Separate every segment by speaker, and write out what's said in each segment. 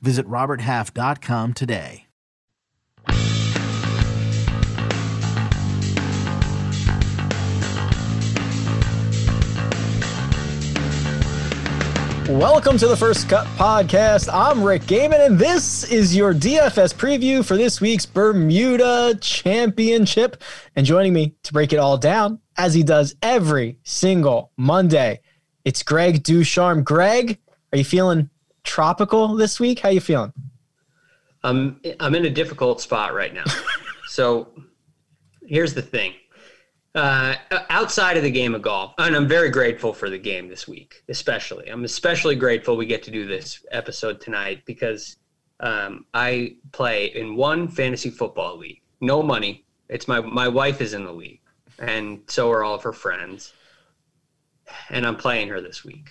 Speaker 1: Visit RobertHalf.com today.
Speaker 2: Welcome to the First Cut Podcast. I'm Rick Gehman, and this is your DFS preview for this week's Bermuda Championship. And joining me to break it all down, as he does every single Monday, it's Greg DuCharme. Greg, are you feeling tropical this week? How you feeling?
Speaker 3: I'm I'm in a difficult spot right now. so here's the thing uh, outside of the game of golf, and I'm very grateful for the game this week, especially. I'm especially grateful we get to do this episode tonight because um, I play in one fantasy football league. No money. It's my my wife is in the league, and so are all of her friends. And I'm playing her this week.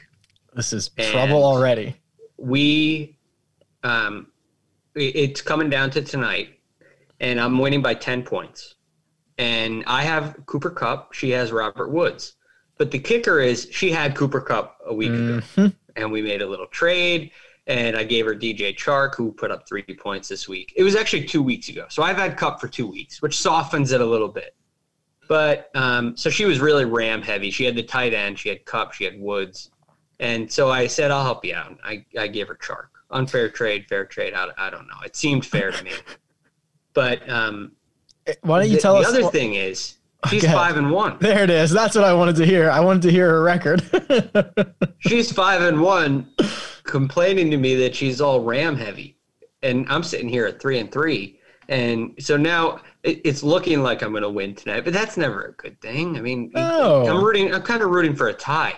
Speaker 2: This is trouble and already.
Speaker 3: We, um, it's coming down to tonight, and I'm winning by ten points and I have Cooper Kupp. She has Robert Woods. But the kicker is she had Cooper Kupp a week mm-hmm. ago, and we made a little trade. And I gave her DJ Chark, who put up three points this week. It was actually two weeks ago, so I've had Kupp for two weeks, which softens it a little bit. But um, so she was really ram heavy. She had the tight end, she had Kupp, she had Woods, and so I said I'll help you out. I I gave her Chark. Unfair trade, fair trade. I, I don't know. It seemed fair to me, but um,
Speaker 2: why don't you tell
Speaker 3: the,
Speaker 2: us?
Speaker 3: The other thing is, she's okay. five and one.
Speaker 2: There it is. That's what I wanted to hear. I wanted to hear her record.
Speaker 3: she's five and one, complaining to me that she's all ram heavy, and I'm sitting here at three and three, and so now it, it's looking like I'm going to win tonight. But that's never a good thing. I mean. I'm rooting. I'm kind of rooting for a tie.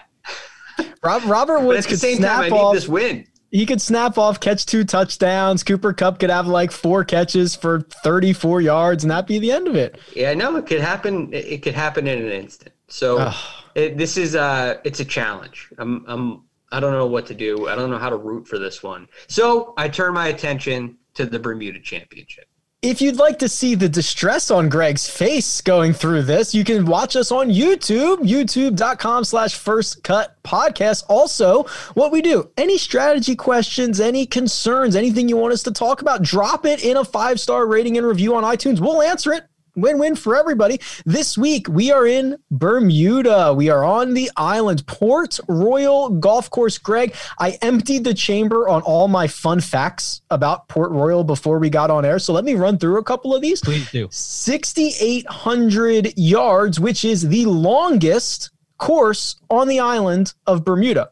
Speaker 2: Rob, Robert Woods could snap time, off this win he could snap off, catch two touchdowns. Cooper Kupp could have like four catches for 34 yards, and that be the end of it.
Speaker 3: Yeah, no, it could happen. It could happen in an instant. So it, this is uh it's a challenge. I'm I'm I don't know what to do. I don't know how to root for this one. So I turn my attention to the Bermuda Championship.
Speaker 2: If you'd like to see the distress on Greg's face going through this, you can watch us on YouTube, youtube.com slash first cut podcast. Also, what we do, any strategy questions, any concerns, anything you want us to talk about, drop it in a five star rating and review on iTunes. We'll answer it win win for everybody. This week, we are in Bermuda. We are on the island, Port Royal Golf Course. Greg, I emptied the chamber on all my fun facts about Port Royal before we got on air. So let me run through a couple of these.
Speaker 4: Please do.
Speaker 2: 6,800 yards, which is the longest course on the island of Bermuda.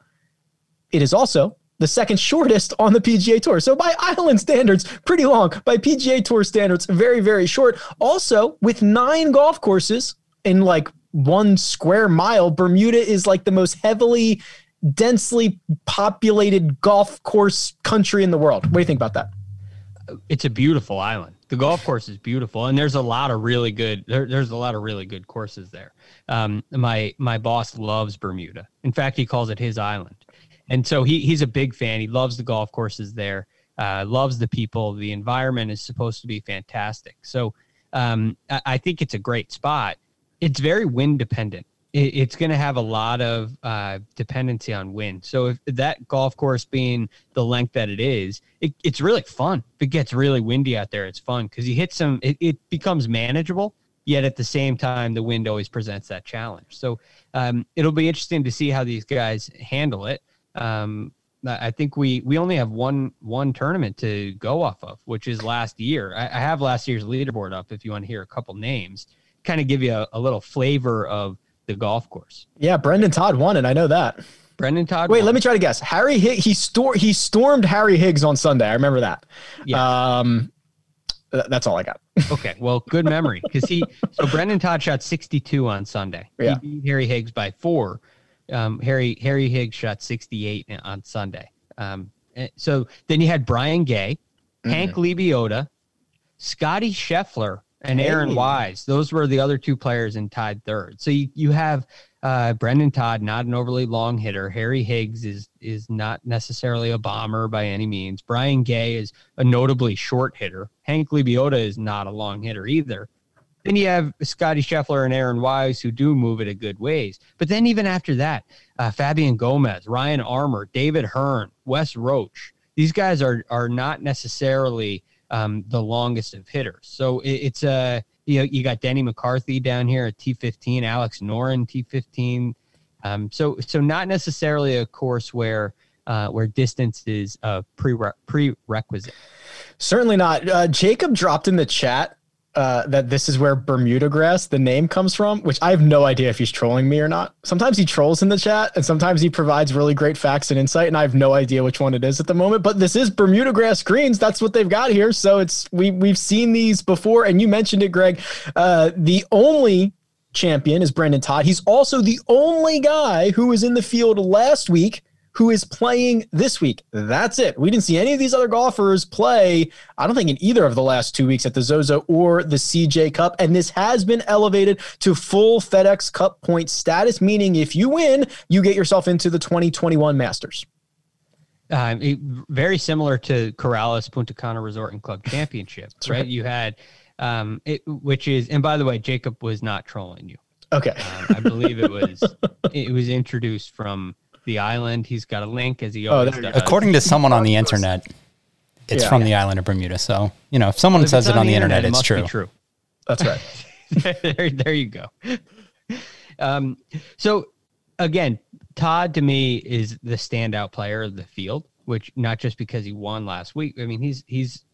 Speaker 2: It is also the second shortest on the PGA Tour. So by island standards, pretty long. By PGA Tour standards, very, very short. Also, with nine golf courses in like one square mile, Bermuda is like the most heavily, densely populated golf course country in the world. What do you think about that?
Speaker 4: It's a beautiful island. The golf course is beautiful, and there's a lot of really good. There, there's a lot of really good courses there. Um, my my boss loves Bermuda. In fact, he calls it his island and so he he's a big fan. He loves the golf courses there, uh, loves the people. The environment is supposed to be fantastic. So um, I, I, think it's a great spot. It's very wind dependent. It, it's going to have a lot of uh, dependency on wind. So if that golf course being the length that it is, it, it's really fun. If it gets really windy out there, it's fun because you hit some. It, it becomes manageable yet at the same time the wind always presents that challenge so um, it'll be interesting to see how these guys handle it um, I think we we only have one one tournament to go off of, which is last year. I, I have last year's leaderboard up if you want to hear a couple names, kind of give you a, a, little flavor of the golf course.
Speaker 2: Yeah, Brendon Todd won it. I know that.
Speaker 4: Brendon Todd.
Speaker 2: Wait, won. let me try to guess. Harry he stor- he stormed Harry Higgs on Sunday. I remember that. Yeah. Um, that's all I got.
Speaker 4: okay, well, good memory because he so Brendon Todd shot 62 on Sunday. Yeah. He beat Harry Higgs by four um, Harry Harry Higgs shot 68 on Sunday. Um, so then you had Brian Gay, mm-hmm. Hank Lebioda, Scotty Scheffler and Aaron hey. Wise. Those were the other two players in tied third. So you, you have uh, Brendon Todd, not an overly long hitter. Harry Higgs is is not necessarily a bomber by any means. Brian Gay is a notably short hitter. Hank Lebioda is not a long hitter either. Then you have Scotty Scheffler and Aaron Wise who do move it a good ways. But then even after that, uh, Fabian Gomez, Ryan Armour, David Hearn, Wes Roach, these guys are are not necessarily um, the longest of hitters. So it, it's a you know you got Denny McCarthy down here at T15, Alex Noren T15. Um, so so not necessarily a course where uh, where distance is a prere- prerequisite.
Speaker 2: Certainly not. Uh, Jacob dropped in the chat uh, that this is where Bermuda grass, the name comes from, which I have no idea if he's trolling me or not. Sometimes he trolls in the chat and sometimes he provides really great facts and insight. And I have no idea which one it is at the moment, but this is Bermuda grass greens. That's what they've got here. So it's, we, we've seen these before. And you mentioned it, Greg. Uh, the only champion is Brendon Todd. He's also the only guy who was in the field last week who is playing this week. That's it. We didn't see any of these other golfers play, I don't think, in either of the last two weeks at the Zozo or the CJ Cup. And this has been elevated to full FedEx Cup point status, meaning if you win, you get yourself into the 2021 Masters.
Speaker 4: Uh, it, very similar to Corales Punta Cana Resort and Club Championship, right? right? You had, um, it, which is, and by the way, Jacob was not trolling you.
Speaker 2: Okay,
Speaker 4: um, I believe it was it was introduced from the island. He's got a link as he oh, always oh, does.
Speaker 5: According to someone on the internet, it's yeah, from yeah. the island of Bermuda. So you know, if someone well, if says it on the internet, internet it's true.
Speaker 4: true.
Speaker 2: That's right.
Speaker 4: there, there you go. Um, so again, Todd to me is the standout player of the field, which not just because he won last week. I mean, he's he's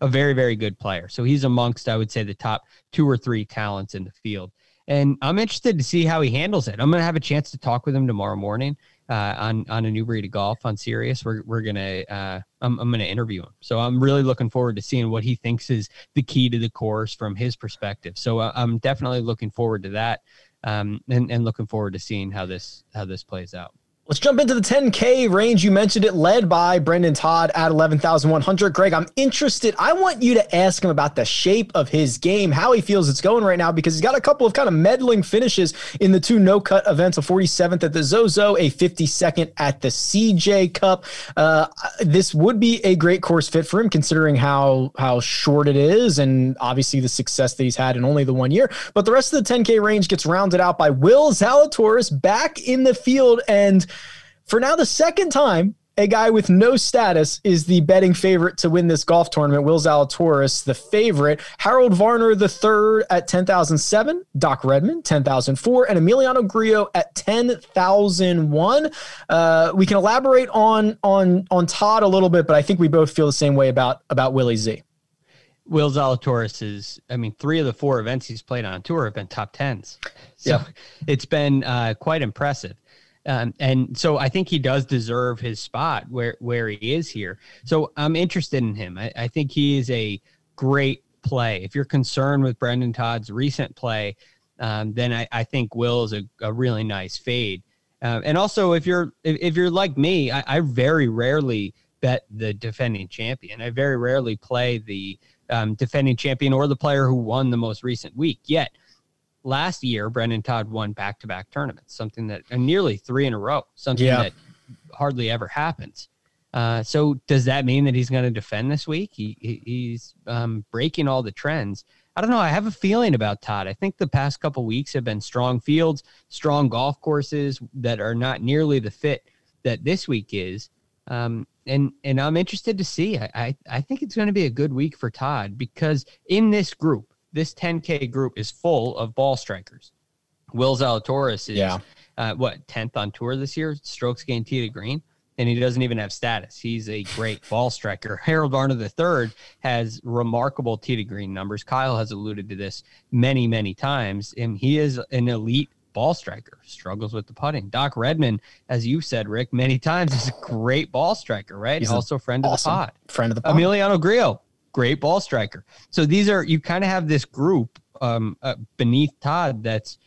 Speaker 4: a very very good player. So he's amongst I would say the top two or three talents in the field. And I'm interested to see how he handles it. I'm going to have a chance to talk with him tomorrow morning uh, on on a new breed of golf on Sirius. We're we're gonna uh, I'm I'm gonna interview him. So I'm really looking forward to seeing what he thinks is the key to the course from his perspective. So uh, I'm definitely looking forward to that, um, and and looking forward to seeing how this how this plays out.
Speaker 2: Let's jump into the 10K range. You mentioned it, led by Brendon Todd at 11,100. Greg, I'm interested. I want you to ask him about the shape of his game, how he feels it's going right now, because he's got a couple of kind of meddling finishes in the two no cut events a 47th at the Zozo, a 52nd at the CJ Cup. Uh, this would be a great course fit for him, considering how, how short it is and obviously the success that he's had in only the one year. But the rest of the 10K range gets rounded out by Will Zalatoris back in the field. And for now, the second time, a guy with no status is the betting favorite to win this golf tournament. Will Zalatoris, the favorite. Harold Varner, the third at 10,007. Doc Redman, 10,004. And Emiliano Grillo at 10,001. Uh, we can elaborate on, on, on Todd a little bit, but I think we both feel the same way about, about Willie Z.
Speaker 4: Will Zalatoris is, I mean, three of the four events he's played on tour have been top tens. So yeah. it's been uh, quite impressive. Um, and so I think he does deserve his spot where where he is here. So I'm interested in him. I, I think he is a great play. If you're concerned with Brendon Todd's recent play, um, then I, I, think Will is a, a really nice fade. Uh, and also, if you're if, if you're like me, I, I, very rarely bet the defending champion. I very rarely play the um, defending champion or the player who won the most recent week. Yet last year, Brendon Todd won back to back tournaments, something that uh, nearly three in a row, something yeah. that hardly ever happens. Uh, so does that mean that he's going to defend this week? He, he he's um, breaking all the trends. I don't know. I have a feeling about Todd. I think the past couple weeks have been strong fields, strong golf courses that are not nearly the fit that this week is. Um, and and I'm interested to see. I, I, I think it's going to be a good week for Todd because in this group, this 10K group is full of ball strikers. Will Zalatoris is yeah. uh, what 10th on tour this year, strokes gained tee to green, and he doesn't even have status. He's a great ball striker. Harold Varner III has remarkable tee to green numbers. Kyle has alluded to this many, many times, and he is an elite ball striker. Struggles with the putting. Doc Redman, as you said, Rick, many times is a great ball striker, right? He's also friend awesome of the pod.
Speaker 2: Friend of the pod.
Speaker 4: Emiliano Grillo, great ball striker. So these are you kind of have this group um, uh, beneath Todd that's,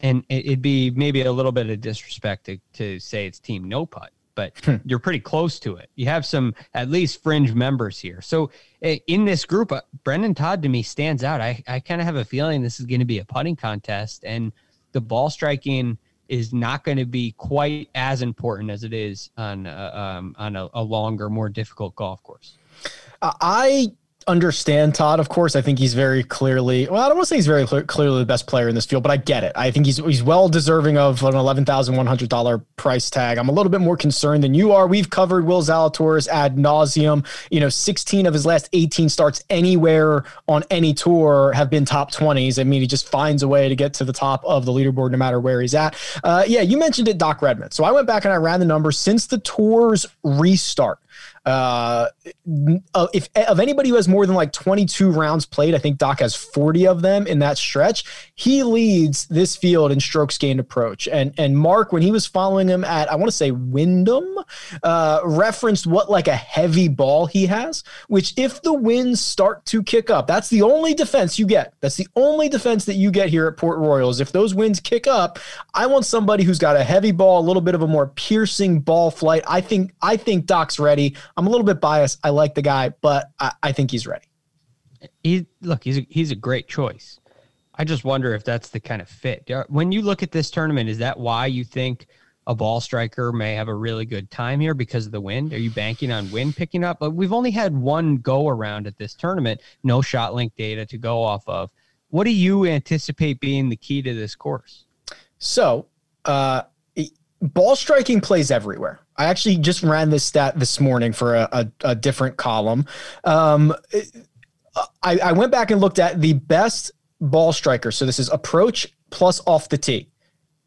Speaker 4: and it'd be maybe a little bit of disrespect to, to say it's team no putt, but hmm. you're pretty close to it. You have some at least fringe members here. So eh, in this group, uh, Brendon Todd to me stands out. I, I kind of have a feeling this is going to be a putting contest, and the ball striking is not going to be quite as important as it is on uh, um, on a, a longer, more difficult golf course.
Speaker 2: I understand Todd. Of course, I think he's very clearly. Well, I don't want to say he's very clear, clearly the best player in this field, but I get it. I think he's he's well deserving of an eleven thousand one hundred dollar price tag. I'm a little bit more concerned than you are. We've covered Will Zalatoris ad nauseum. You know, sixteen of his last eighteen starts anywhere on any tour have been top twenties. I mean, he just finds a way to get to the top of the leaderboard no matter where he's at. Uh, yeah, you mentioned it, Doc Redman. So I went back and I ran the numbers since the tour's restart. Uh, uh, if of anybody who has more than like 22 rounds played, I think Doc has 40 of them in that stretch. He leads this field in strokes gained approach. And and Mark, when he was following him at I want to say Wyndham, uh, referenced what like a heavy ball he has. Which if the winds start to kick up, that's the only defense you get. That's the only defense that you get here at Port Royals. If those winds kick up, I want somebody who's got a heavy ball, a little bit of a more piercing ball flight. I think I think Doc's ready. I'm a little bit biased. I like the guy, but I, I think he's ready.
Speaker 4: He look, he's a, he's a great choice. I just wonder if that's the kind of fit. When you look at this tournament, is that why you think a ball striker may have a really good time here because of the wind? Are you banking on wind picking up? But we've only had one go around at this tournament, no ShotLink data to go off of. What do you anticipate being the key to this course?
Speaker 2: So, uh, ball striking plays everywhere. I actually just ran this stat this morning for a, a, a different column. Um, I, I went back and looked at the best ball striker. So this is approach plus off the tee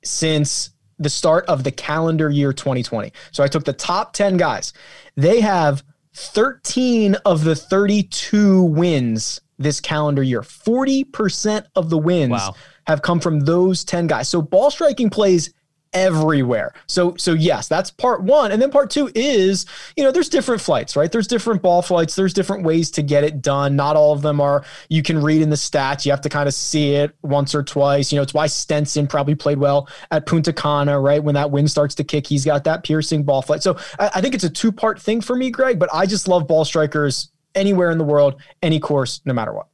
Speaker 2: since the start of the calendar year 2020. So I took the top 10 guys. They have 13 of the 32 wins this calendar year. 40% of the wins wow. have come from those 10 guys. So ball striking plays everywhere. So so yes, that's part 1. And then part 2 is, you know, there's different flights, right? There's different ball flights, there's different ways to get it done. Not all of them are you can read in the stats. You have to kind of see it once or twice. You know, it's why Stenson probably played well at Punta Cana, right? When that wind starts to kick, he's got that piercing ball flight. So I, I think it's a two-part thing for me, Greg, but I just love ball strikers anywhere in the world, any course, no matter what.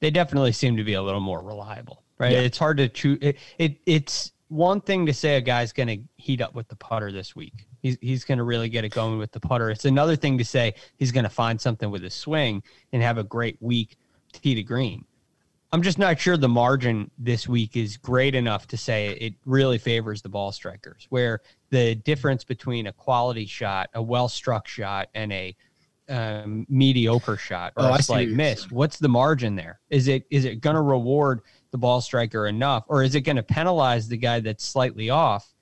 Speaker 4: They definitely seem to be a little more reliable right? Yeah. It's hard to choose. It, it, it's one thing to say a guy's going to heat up with the putter this week. He's, he's going to really get it going with the putter. It's another thing to say he's going to find something with his swing and have a great week tee to green. I'm just not sure the margin this week is great enough to say it really favors the ball strikers, where the difference between a quality shot, a well struck shot, and a um, mediocre shot or oh, a slight miss. What's the margin there? Is it is it going to reward the ball striker enough, or is it going to penalize the guy that's slightly off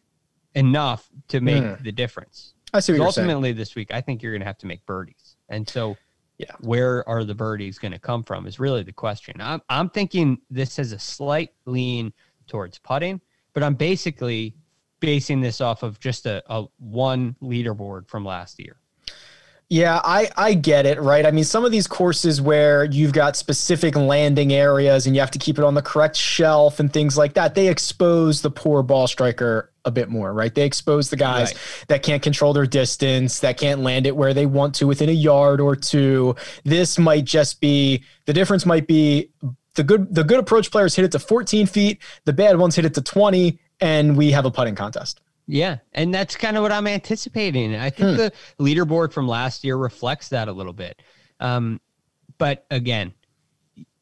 Speaker 4: enough to make mm. the difference?
Speaker 2: I see.
Speaker 4: ultimately,
Speaker 2: saying.
Speaker 4: this week, I think you're going to have to make birdies, and so yeah, where are the birdies going to come from is really the question. I'm I'm thinking this has a slight lean towards putting, but I'm basically basing this off of just a, a one leaderboard from last year.
Speaker 2: Yeah, I, I get it, right? I mean, some of these courses where you've got specific landing areas and you have to keep it on the correct shelf and things like that, they expose the poor ball striker a bit more, right? They expose the guys right. that can't control their distance, that can't land it where they want to within a yard or two. This might just be the difference might be the good the good approach players hit it to 14 feet, the bad ones hit it to 20, and we have a putting contest.
Speaker 4: Yeah, and that's kind of what I'm anticipating. I think hmm. the leaderboard from last year reflects that a little bit. Um, but again,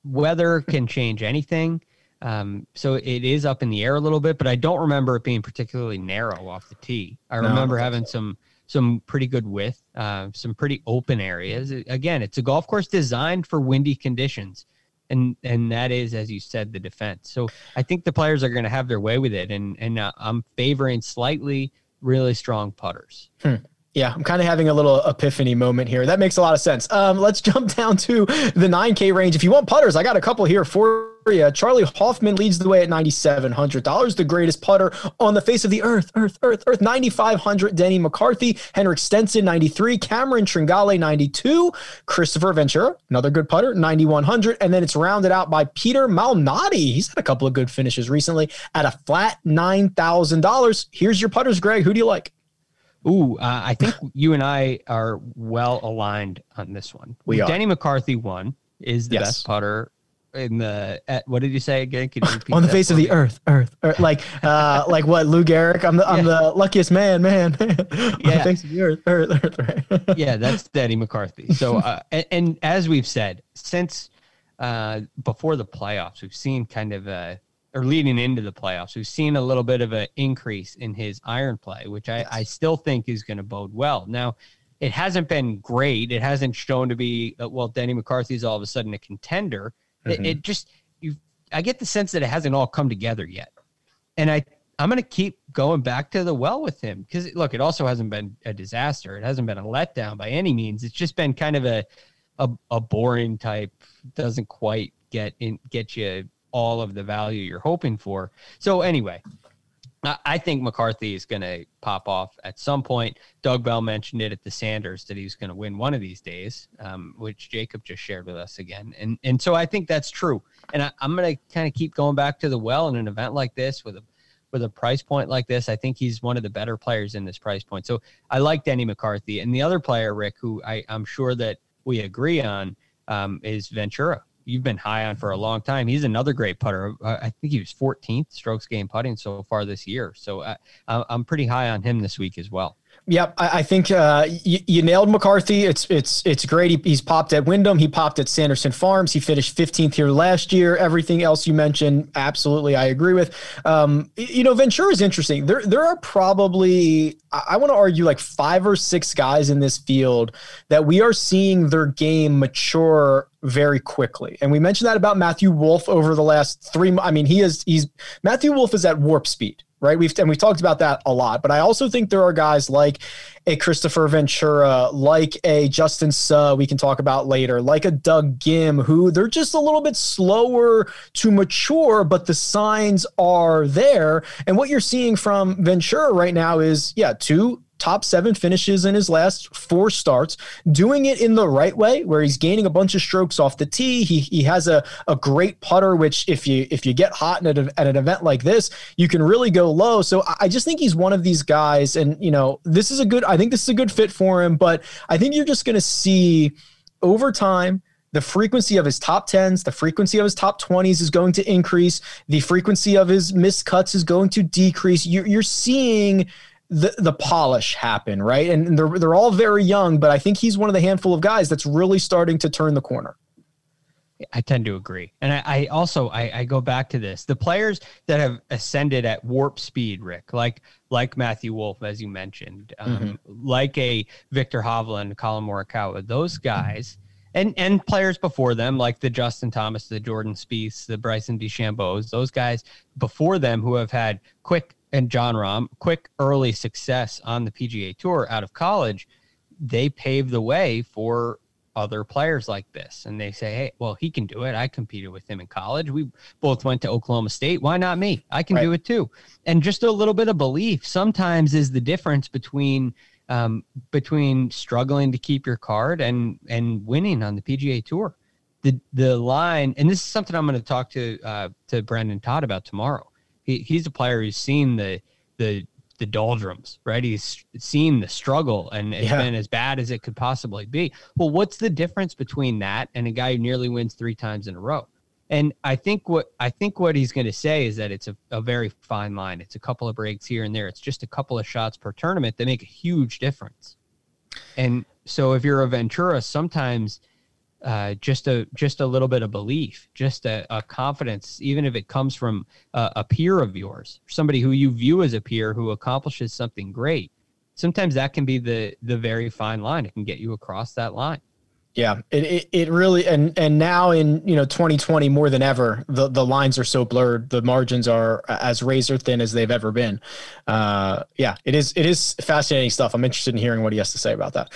Speaker 4: weather can change anything. Um, so it is up in the air a little bit, but I don't remember it being particularly narrow off the tee. I no, remember I having so. some some pretty good width, uh, some pretty open areas. Again, it's a golf course designed for windy conditions and and that is as you said the defense so i think the players are going to have their way with it and and uh, i'm favoring slightly really strong putters
Speaker 2: hmm. Yeah, I'm kind of having a little epiphany moment here. That makes a lot of sense. Um, let's jump down to the 9K range. If you want putters, I got a couple here for you. Charley Hoffman leads the way at $9,700. The greatest putter on the face of the earth, earth, earth, earth. 9,500. Denny McCarthy, Henrik Stenson, 93. Cameron Tringale, 92. Kristoffer Ventura, another good putter, 9,100. And then it's rounded out by Peter Malnati. He's had a couple of good finishes recently at a flat $9,000. Here's your putters, Greg. Who do you like?
Speaker 4: Ooh, uh, I think you and I are well aligned on this one.
Speaker 2: We are.
Speaker 4: Denny McCarthy one is the
Speaker 2: Yes.
Speaker 4: best putter in the. At, what did you say again? Can you
Speaker 2: on the face of the earth, earth, earth. like, uh, like what? Lou Gehrig. I'm the, I'm the luckiest man, man. on the
Speaker 4: Yeah.
Speaker 2: face of the earth, earth, earth. Right?
Speaker 4: yeah, that's Danny McCarthy. So, uh, and, and as we've said since uh, before the playoffs, we've seen kind of a, or leading into the playoffs, we've seen a little bit of an increase in his iron play, which I, I still think is going to bode well. Now, it hasn't been great. It hasn't shown to be uh, well. Denny McCarthy is all of a sudden a contender. It, it mm-hmm. just you. I get the sense that it hasn't all come together yet, and I I'm going to keep going back to the well with him because look, it also hasn't been a disaster. It hasn't been a letdown by any means. It's just been kind of a a, a boring type. Doesn't quite get in get you all of the value you're hoping for. So anyway, I- think McCarthy is going to pop off at some point. Doug Bell mentioned it at the Sanders that he was going to win one of these days, um, which Jacob just shared with us again. And and so I think that's true. And I, I'm going to kind of keep going back to the well in an event like this with a with a price point like this. I think he's one of the better players in this price point. So I like Denny McCarthy. And the other player, Rick, who I, I'm sure that we agree on, um, is Ventura. You've been high on for a long time. He's another great putter. Uh, I think he was 14th strokes gained putting so far this year. So uh, I, I'm pretty high on him this week as well.
Speaker 2: Yep, I, I think uh, you, you nailed McCarthy. It's it's it's great. He, he's popped at Wyndham. He popped at Sanderson Farms. He finished 15th here last year. Everything else you mentioned, absolutely, I agree with. Um, you know, Ventura is interesting. There there are probably I, want to argue like five or six guys in this field that we are seeing their game mature very quickly. And we mentioned that about Matthew Wolff over the last three. I mean, he is he's Matthew Wolff is at warp speed right? We've and we've talked about that a lot, but I also think there are guys like a Kristoffer Ventura, like a Justin Suh, we can talk about later, like a Doug Ghim, who they're just a little bit slower to mature, but the signs are there. And what you're seeing from Ventura right now is, yeah, two top seven finishes in his last four starts, doing it in the right way, where he's gaining a bunch of strokes off the tee. He, he has a, a great putter, which if you if you get hot at, a, at an event like this, you can really go low. So I- just think he's one of these guys, and you know, this is a good. I think this is a good fit for him, but I think you're just going to see over time. The frequency of his top 10s, the frequency of his top 20s is going to increase. The frequency of his missed cuts is going to decrease. You're, you're seeing the the polish happen, right? And they're they're all very young, but I think he's one of the handful of guys that's really starting to turn the corner.
Speaker 4: I tend to agree. And I, I also I, I go back to this. The players that have ascended at warp speed, Rick, like like Matthew Wolff, as you mentioned, um, like a Viktor Hovland, Collin Morikawa, those guys, and and players before them, like the Justin Thomas, the Jordan Spieth, the Bryson DeChambeau's, those guys before them who have had quick and Jon Rahm, quick early success on the PGA Tour out of college, they paved the way for other players like this. And they say hey well he can do it. I competed with him in college. We both went to oklahoma state. Why not me? I can do it too. And just a little bit of belief sometimes is the difference between um, between struggling to keep your card and and winning on the pga tour. The the line and this is something i'm going to talk to uh, to brendon todd about tomorrow he, he's a player who's seen the the the doldrums, right? He's seen the struggle and it's
Speaker 2: Yeah.
Speaker 4: been as bad as it could possibly be. Well, what's the difference between that and a guy who nearly wins three times in a row? And I think what I think what he's going to say is that it's a, a very fine line. It's a couple of breaks here and there. It's just a couple of shots per tournament that make a huge difference. And so if you're a Ventura, sometimes uh, just a just a little bit of belief, just a, a confidence, even if it comes from a, a peer of yours, somebody who you view as a peer who accomplishes something great. Sometimes that can be the the very fine line. It can get you across that line.
Speaker 2: Yeah, it, it, it really and and now in you know 2020 more than ever the the lines are so blurred the margins are as razor thin as they've ever been. Uh, yeah, it is it is fascinating stuff. I'm interested in hearing what he has to say about that.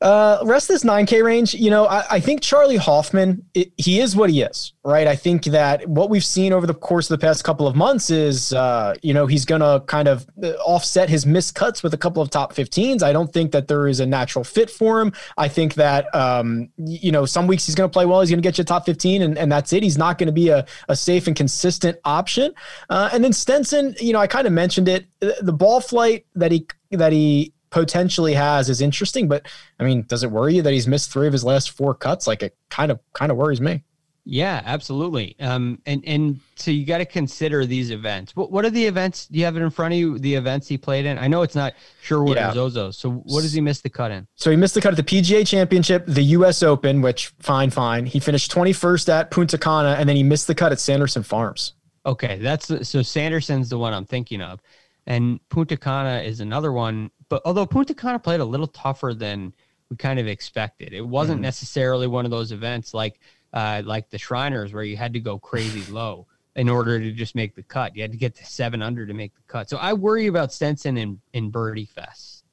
Speaker 2: Uh, rest of this 9K range, you know, I, I think Charley Hoffman, it, he is what he is, right? I think that what we've seen over the course of the past couple of months is, uh, you know, he's going to kind of uh, offset his missed cuts with a couple of top 15s. I don't think that there is a natural fit for him. I think that, um, you know, some weeks he's going to play well, he's going to get you top 15, and, and that's it. He's not going to be a, a safe and consistent option. Uh, and then Stenson, you know, I kind of mentioned it, the ball flight that he, that he, potentially has is interesting. But I mean, does it worry you that he's missed three of his last four cuts? Like it kind of kind of worries me.
Speaker 4: Yeah, absolutely. Um, and and so you got to consider these events. What what are the events? Do you have it in front of you? The events he played in. I know it's not Sherwood yeah. or Zozo. So what does he miss the cut in?
Speaker 2: So he missed the cut at the PGA Championship, the U.S. Open, which fine, fine. He finished 21st at Punta Cana, and then he missed the cut at Sanderson Farms.
Speaker 4: Okay, that's so Sanderson's the one I'm thinking of, and Punta Cana is another one. But although Punta Cana played a little tougher than we kind of expected, it wasn't mm. necessarily one of those events like uh, like the Shriners, where you had to go crazy low in order to just make the cut. You had to get to seven under to make the cut. So I worry about Stenson in, in Birdie Fest,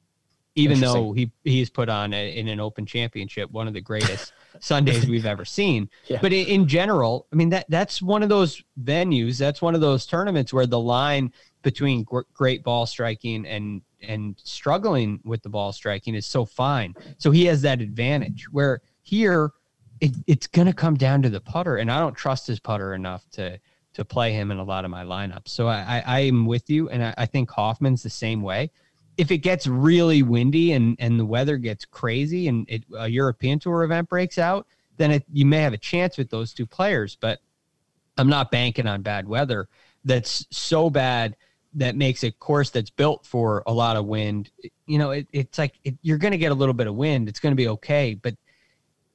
Speaker 4: even though he he's put on a, in an Open Championship one of the greatest Sundays we've ever seen. Yeah. But in, in general, I mean that that's one of those venues. That's one of those tournaments where the line between great ball striking and and struggling with the ball striking is so fine. So he has that advantage where here it, it's going to come down to the putter, and I don't trust his putter enough to to play him in a lot of my lineups. So I, I, am with you, and I, I, think Hoffman's the same way. If it gets really windy and and the weather gets crazy and it, a European Tour event breaks out, then it, you may have a chance with those two players. But I'm not banking on bad weather. That's so bad that makes a course that's built for a lot of wind. You know, it, it's like you're going to get a little bit of wind. It's going to be okay, but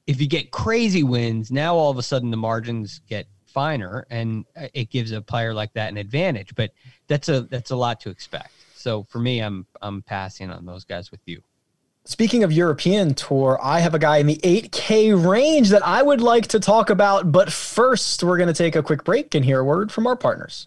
Speaker 4: if you get crazy winds, now all of a sudden the margins get finer and uh, it gives a player like that an advantage. But that's a that's a lot to expect. So for me, I'm I'm passing on those guys with you.
Speaker 2: Speaking of European tour, I have a guy in the 8K range that I would like to talk about. But first, we're going to take a quick break and hear a word from our partners.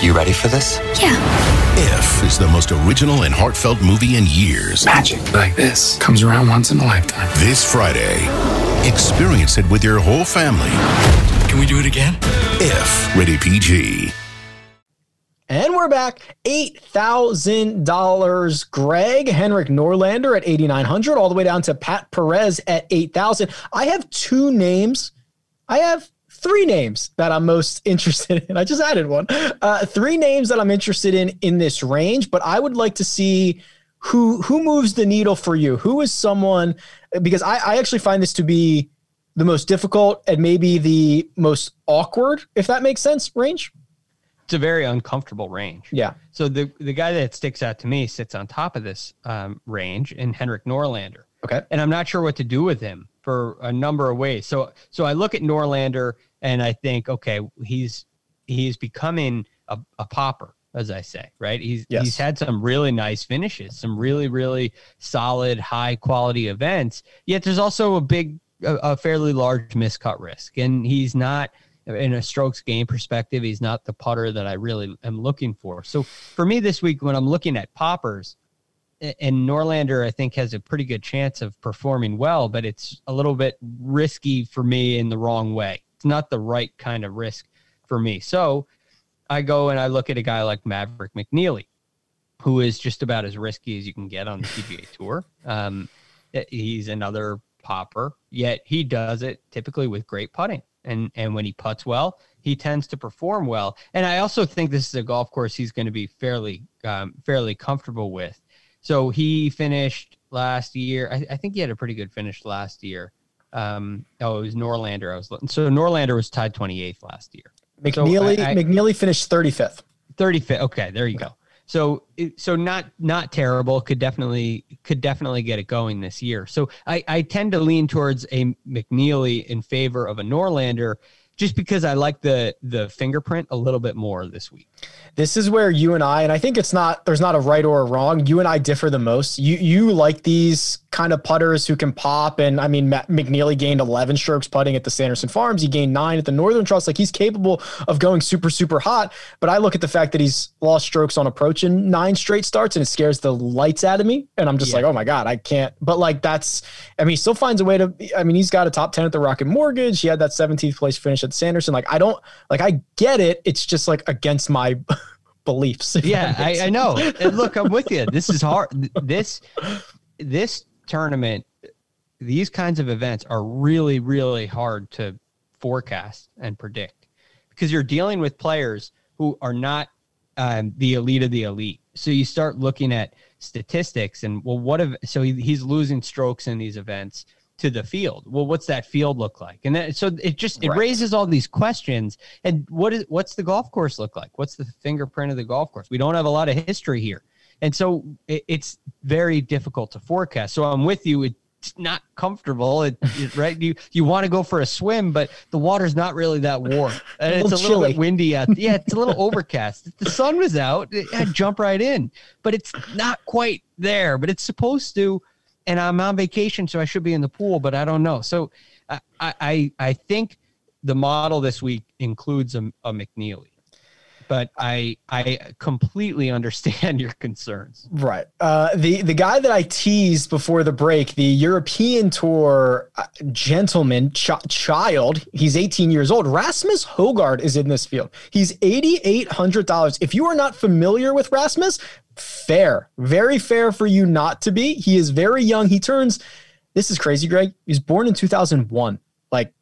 Speaker 6: You ready for this?
Speaker 7: Yeah.
Speaker 8: If is the most original and heartfelt movie in years.
Speaker 9: Magic like this comes around once in a lifetime.
Speaker 8: This Friday, experience it with your whole family.
Speaker 9: Can we do it again?
Speaker 8: If rated PG.
Speaker 2: And we're back. $8,000. Greg, Henrik Norlander at 8,900, all the way down to Pat Perez at 8,000. I have two names. I have three names that I'm most interested in. I just added one. Uh, three names that I'm interested in in this range, but I would like to see who who moves the needle for you. Who is someone because I, I actually find this to be the most difficult and maybe the most awkward, if that makes sense. Range.
Speaker 4: It's a very uncomfortable range.
Speaker 2: Yeah.
Speaker 4: So the the guy that sticks out to me sits on top of this um, range, in Henrik Norlander.
Speaker 2: Okay.
Speaker 4: And I'm not sure what to do with him for a number of ways. So so I look at Norlander and I think, okay, he's he's becoming a, a popper, as I say, right? He's yes. he's had some really nice finishes, some really really solid, high quality events. Yet there's also a big, a, a fairly large miscut risk, and he's not in a strokes gained perspective, he's not the putter that I really am looking for. So for me this week, when I'm looking at poppers, and Norlander, I think, has a pretty good chance of performing well, but it's a little bit risky for me in the wrong way. It's not the right kind of risk for me. So I go and I look at a guy like Maverick McNealy, who is just about as risky as you can get on the PGA Tour. Um, he's another popper, yet he does it typically with great putting. And and when he puts well, he tends to perform well. And I also think this is a golf course he's going to be fairly um, fairly comfortable with. So he finished last year. I, I, think he had a pretty good finish last year. Um, oh, it was Norlander. I was. So Norlander was tied 28th last year.
Speaker 2: McNealy so I, I, McNealy finished 35th.
Speaker 4: 35th. Okay, there you go. So so not not terrible. Could definitely could definitely get it going this year. So I, I tend to lean towards a McNealy in favor of a Norlander just because I like the the fingerprint a little bit more this week.
Speaker 2: This is where you and I, and I think it's not there's not a right or a wrong. You and I differ the most. You you like these kind of putters who can pop, and I mean Matt McNealy gained 11 strokes putting at the Sanderson Farms. He gained nine at the Northern Trust. Like he's capable of going super super hot. But I look at the fact that he's lost strokes on approach in nine straight starts, and it scares the lights out of me. And I'm just yeah. like, oh my god, I can't. But like that's, I mean, he still finds a way to. I mean, he's got a top 10 at the Rocket Mortgage. He had that 17th place finish at Sanderson. Like I don't like I get it. It's just like against my beliefs.
Speaker 4: Yeah, I, I, know. And look, I'm with you. This is hard. This this tournament, these kinds of events are really, really hard to forecast and predict because you're dealing with players who are not um, the elite of the elite. So you start looking at statistics and well, what if so he, he's losing strokes in these events to the field. Well, what's that field look like? And that, so it just it right. raises all these questions. And what is what's the golf course look like? What's the fingerprint of the golf course? We don't have a lot of history here, and so it, it's very difficult to forecast. So I'm with you. It's not comfortable, it, it, right? You you want to go for a swim, but the water's not really that warm, and it's a little bit windy out. Yeah, it's a little overcast. If the sun was out, I'd jump right in, but it's not quite there. But it's supposed to and I'm on vacation, so I should be in the pool, but I don't know. So I I, I think the model this week includes a, a McNealy but I I completely understand your concerns.
Speaker 2: Right. Uh, the the guy that I teased before the break, the European Tour uh, gentleman ch- child, he's 18 years old. Rasmus Højgaard is in this field. He's $8,800. If you are not familiar with Rasmus, fair, very fair for you not to be. He is very young. He turns. This is crazy, Greg. He's born in 2001. Like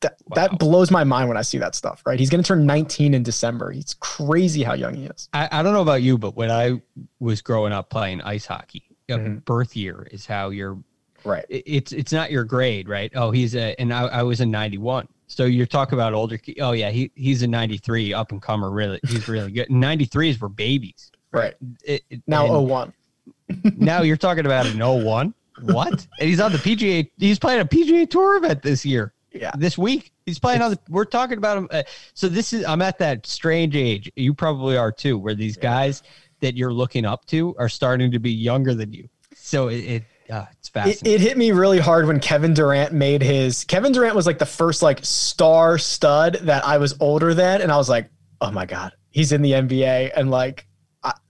Speaker 2: that, wow. that blows my mind when I see that stuff, right? He's going to turn 19 in December. It's crazy how young he is.
Speaker 4: I, I, don't know about you, but when I was growing up playing ice hockey, mm-hmm. birth year is how you're
Speaker 2: right.
Speaker 4: It's it's not your grade, right? Oh, he's a and I, I was a 91. So you're talking about older. Oh yeah, he he's a 93 up and comer. Really, he's really good. 93s were babies.
Speaker 2: Right. It, it, now 01.
Speaker 4: now you're talking about an 01. What? and he's on the PGA. He's playing a PGA Tour event this year
Speaker 2: yeah.
Speaker 4: this week. He's playing on the. We're talking about him. Uh, so this is. I'm at that strange age. You probably are too, where these guys that you're looking up to are starting to be younger than you. So it. it uh, it's fascinating.
Speaker 2: It, it, hit me really hard when Kevin Durant made his. Kevin Durant was like the first like star stud that I was older than, and I was like, oh my god, he's in the NBA, and like,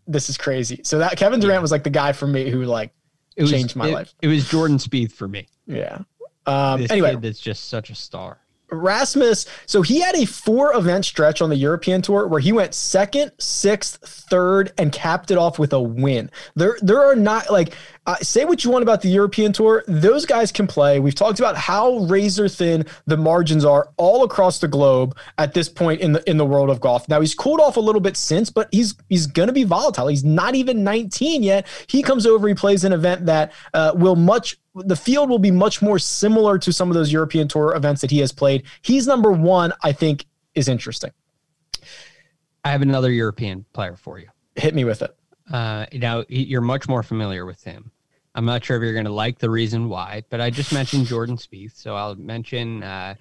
Speaker 2: this is crazy. So that Kevin Durant was like the guy for me who like it
Speaker 4: was,
Speaker 2: changed my
Speaker 4: it,
Speaker 2: life.
Speaker 4: It was Jordan Spieth for me.
Speaker 2: Yeah.
Speaker 4: Um, this anyway, that's just such a star.
Speaker 2: Rasmus, so he had a four event stretch on the European tour where he went second, sixth, third, and capped it off with a win. There, there are not like uh, say what you want about the European tour. Those guys can play. We've talked about how razor thin the margins are all across the globe at this point in the in the world of golf. Now he's cooled off a little bit since, but he's he's going to be volatile. He's not even 19 yet. He comes over. He plays an event that uh, will much the field will be much more similar to some of those European tour events that he has played. He's number one. I think is interesting.
Speaker 4: I have another European player for you.
Speaker 2: Hit me with it.
Speaker 4: Uh, now you're much more familiar with him. I'm not sure if you're going to like the reason why, but I just mentioned Jordan Spieth, so I'll mention uh,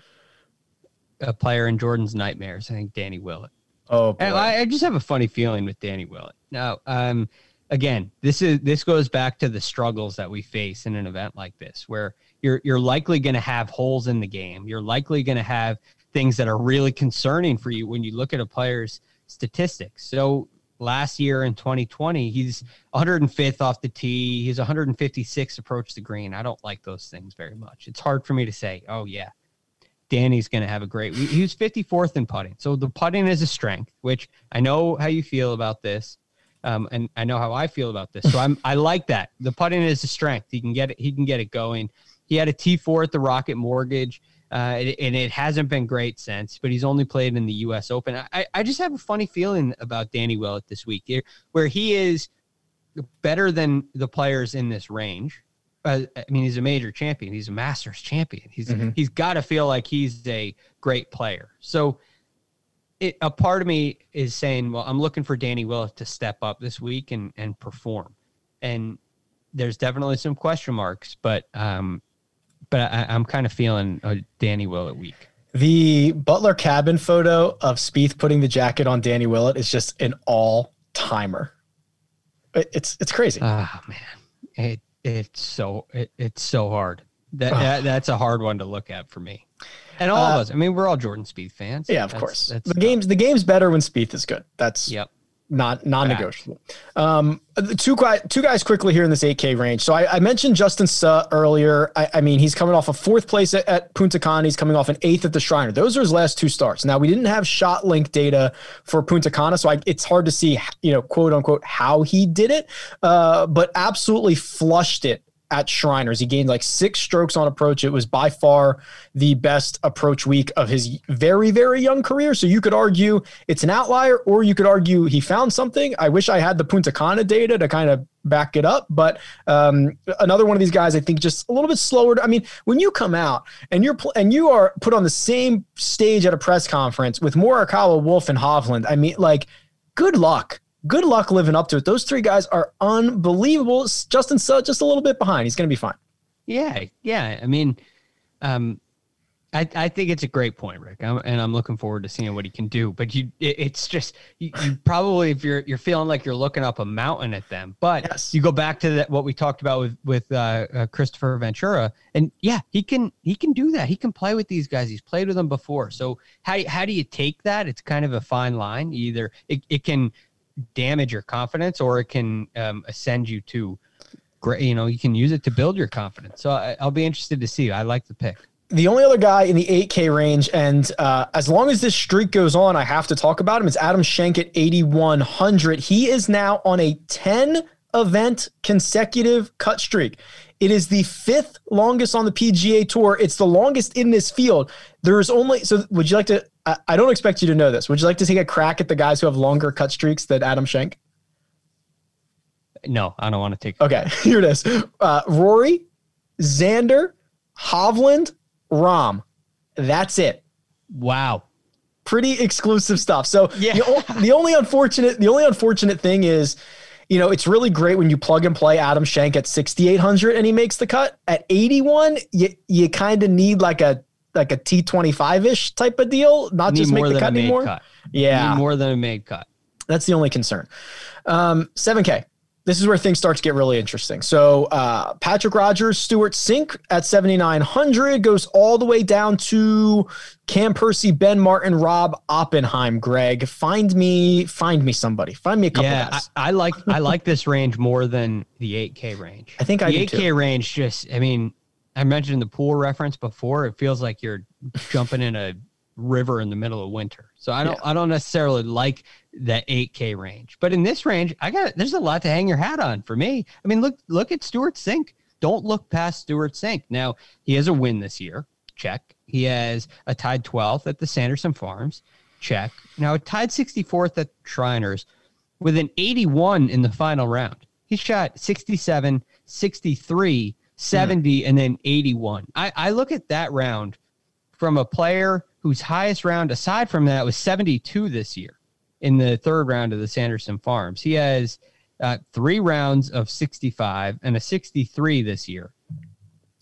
Speaker 4: a player in Jordan's nightmares. I think Danny Willett.
Speaker 2: Oh, boy.
Speaker 4: I, I just have a funny feeling with Danny Willett. Now, um, again, this is this goes back to the struggles that we face in an event like this, where you're you're likely going to have holes in the game. You're likely going to have things that are really concerning for you when you look at a player's statistics. So last year in 2020, he's 105th off the tee. He's 156 approach the green. I don't like those things very much. It's hard for me to say, oh, yeah, Danny's going to have a great He was 54th in putting. So the putting is a strength, which I know how you feel about this. Um, and I know how I feel about this. So I'm I like that. The putting is a strength. He can get it, he can get it going. He had a T4 at the Rocket Mortgage. Uh, and it hasn't been great since, but he's only played in the U.S. Open. I, I just have a funny feeling about Danny Willett this week, where he is better than the players in this range. Uh, I mean, he's a major champion. He's a Masters champion. He's mm-hmm. he's got to feel like he's a great player. So, it, a part of me is saying, well, I'm looking for Danny Willett to step up this week and and perform. And there's definitely some question marks, but um, but I, am kind of feeling a Danny Willett week.
Speaker 2: The Butler cabin photo of Spieth putting the jacket on Danny Willett is just an all timer. It's it's crazy.
Speaker 4: Oh man, it it's so it, it's so hard. That, that that's a hard one to look at for me. And all uh, of us. I mean, we're all Jordan Spieth fans.
Speaker 2: Yeah, of that's, course. That's the tough. game's the game's better when Spieth is good. That's
Speaker 4: yep
Speaker 2: not non-negotiable. Um, two guys, two guys quickly here in this 8K range. So I, I mentioned Justin Suh earlier. I, I, mean, he's coming off a fourth place at, at, Punta Cana. He's coming off an eighth at the Shriner. Those are his last two starts. Now we didn't have ShotLink data for Punta Cana, so I, it's hard to see, you know, quote unquote, how he did it. Uh, but absolutely flushed it at Shriners. He gained like six strokes on approach. It was by far the best approach week of his very, very young career. So you could argue it's an outlier, or you could argue he found something. I wish I had the Punta Cana data to kind of back it up. But um, another one of these guys, I think, just a little bit slower. To, I mean, when you come out and you're pl- and you are put on the same stage at a press conference with Morikawa, Wolff, and Hovland, I mean, like, good luck good luck living up to it. Those three guys are unbelievable. Justin Suh just a little bit behind. He's going to be fine.
Speaker 4: Yeah, yeah. I mean, um, I, I think it's a great point, Rick, I'm, and I'm looking forward to seeing what he can do. But you, it, it's just you, you, probably if you're you're feeling like you're looking up a mountain at them. But yes. you go back to that what we talked about with with uh, uh, Kristoffer Ventura, and yeah, he can he can do that. He can play with these guys. He's played with them before. So how how do you take that? It's kind of a fine line. Either it, it can damage your confidence or it can um, ascend you to great you know you can use it to build your confidence. So I, will be interested to see. I like the pick.
Speaker 2: The only other guy in the 8k range and uh, as long as this streak goes on i have to talk about him. It's adam schenk at 8100 he is now on a 10 event consecutive cut streak. It is the fifth longest on the pga tour. It's the longest in this field. There's only so would you like to I, don't expect you to know this. Would you like to take a crack at the guys who have longer cut streaks than Adam Schenk?
Speaker 4: No, I don't want to take.
Speaker 2: Okay, here it is. Uh, Rory, Xander, Hovland, Rahm. That's it.
Speaker 4: Wow.
Speaker 2: Pretty exclusive stuff. So yeah. the, the only unfortunate the only unfortunate thing is, you know, it's really great when you plug and play Adam Schenk at 6,800 and he makes the cut. At 81, you you kind of need like a like a T twenty five ish type of deal, not just make the cut anymore. Cut. Yeah,
Speaker 4: more than a made cut.
Speaker 2: That's the only concern. Um, 7K. This is where things start to get really interesting. So uh, Patrick Rodgers, Stewart Cink at 7,900 goes all the way down to Cam Percy, Ben Martin, Rob Oppenheim. Greg, find me, find me somebody, find me a couple.
Speaker 4: Yeah,
Speaker 2: guys.
Speaker 4: I, I, like I like this range more than the 8K range.
Speaker 2: I think
Speaker 4: the
Speaker 2: I
Speaker 4: 8K range just, I mean, I mentioned the pool reference before. It feels like you're jumping in a river in the middle of winter. So I don't yeah. I don't necessarily like that 8K range. But in this range, I got there's a lot to hang your hat on for me. I mean, look look at Stewart Cink. Don't look past Stewart Cink. Now, he has a win this year. Check. He has a tied 12th at the Sanderson Farms. Check. Now, a tied 64th at Shriners with an 81 in the final round. He shot 67, 63 70, mm. and then 81. I, I look at that round from a player whose highest round aside from that was 72 this year in the third round of the Sanderson Farms. He has uh, three rounds of 65 and a 63 this year.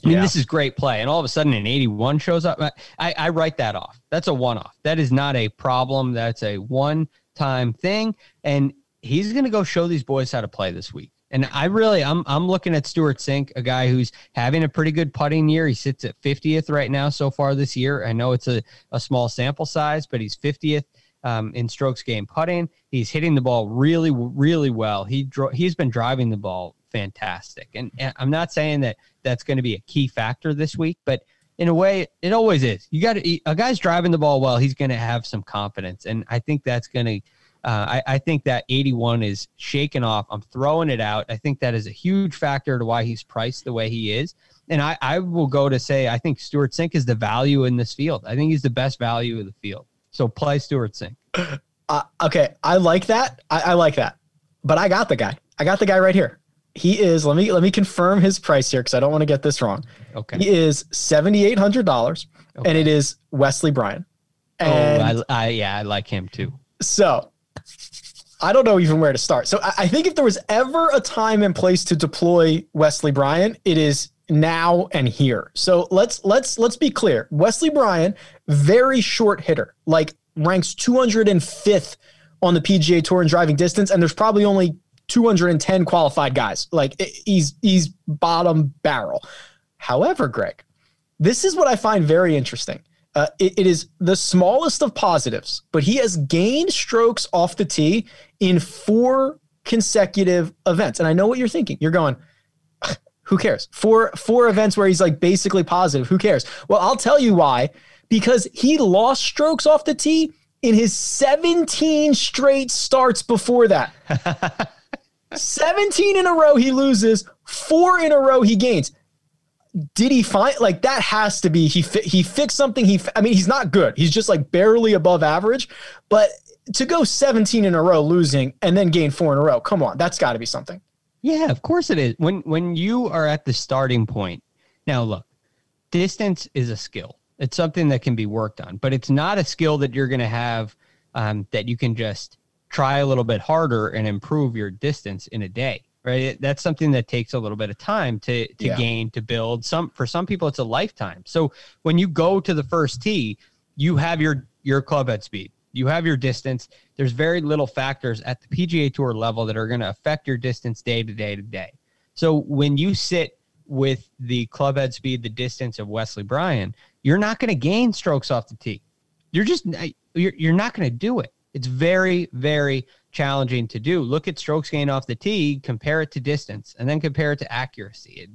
Speaker 4: I mean, yeah. this is great play. And all of a sudden, an 81 shows up. I, I write that off. That's a one off. That is not a problem. That's a one time thing. And he's going to go show these boys how to play this week. And I really, I'm, I'm looking at Stewart Cink, a guy who's having a pretty good putting year. He sits at 50th right now so far this year. I know it's a, a small sample size, but he's 50th um, in strokes gained putting. He's hitting the ball really, really well. He dro- he's been driving the ball fantastic. And, and I'm not saying that that's going to be a key factor this week, but in a way, it always is. You got to a guy's driving the ball well. He's going to have some confidence, and I think that's going to uh, I, I, think that 81 is shaken off. I'm throwing it out. I think that is a huge factor to why he's priced the way he is. And I, I will go to say I think Stewart Cink is the value in this field. I think he's the best value of the field. So play Stewart Cink.
Speaker 2: Uh, okay, I like that. I, I like that. But I got the guy. I got the guy right here. He is. Let me let me confirm his price here because I don't want to get this wrong.
Speaker 4: Okay.
Speaker 2: He is seventy eight hundred dollars, okay. and it is Wesley Bryan.
Speaker 4: And oh, I, I yeah, I like him too.
Speaker 2: So I don't know even where to start. So I, think if there was ever a time and place to deploy Wesley Bryan, it is now and here. So let's let's let's be clear. Wesley Bryan, very short hitter, like ranks 205th on the PGA Tour in driving distance, and there's probably only 210 qualified guys. Like he's he's bottom barrel. However, Greg, this is what I find very interesting. Uh, it, it is the smallest of positives, but he has gained strokes off the tee in four consecutive events. And I know what you're thinking. You're going, who cares? Four four events where he's like basically positive. Who cares? Well, I'll tell you why. Because he lost strokes off the tee in his 17 straight starts before that. 17 in a row he loses, four in a row he gains. Did he find like that has to be he fi- he fixed something he I mean he's not good. He's just like barely above average, but to go 17 in a row losing and then gain four in a row. Come on, that's got to be something.
Speaker 4: Yeah, of course it is. When when you are at the starting point. Now look, distance is a skill. It's something that can be worked on, but it's not a skill that you're going to have um, that you can just try a little bit harder and improve your distance in a day. Right? That's something that takes a little bit of time to to yeah. gain to build. Some for some people it's a lifetime. So when you go to the first tee, you have your your club head speed you have your distance. There's very little factors at the PGA Tour level that are going to affect your distance day to day to day. So when you sit with the club head speed, the distance of Wesley Bryan, you're not going to gain strokes off the tee. You're just you're, you're not going to do it. It's very very challenging to do. Look at strokes gained off the tee, compare it to distance, and then compare it to accuracy.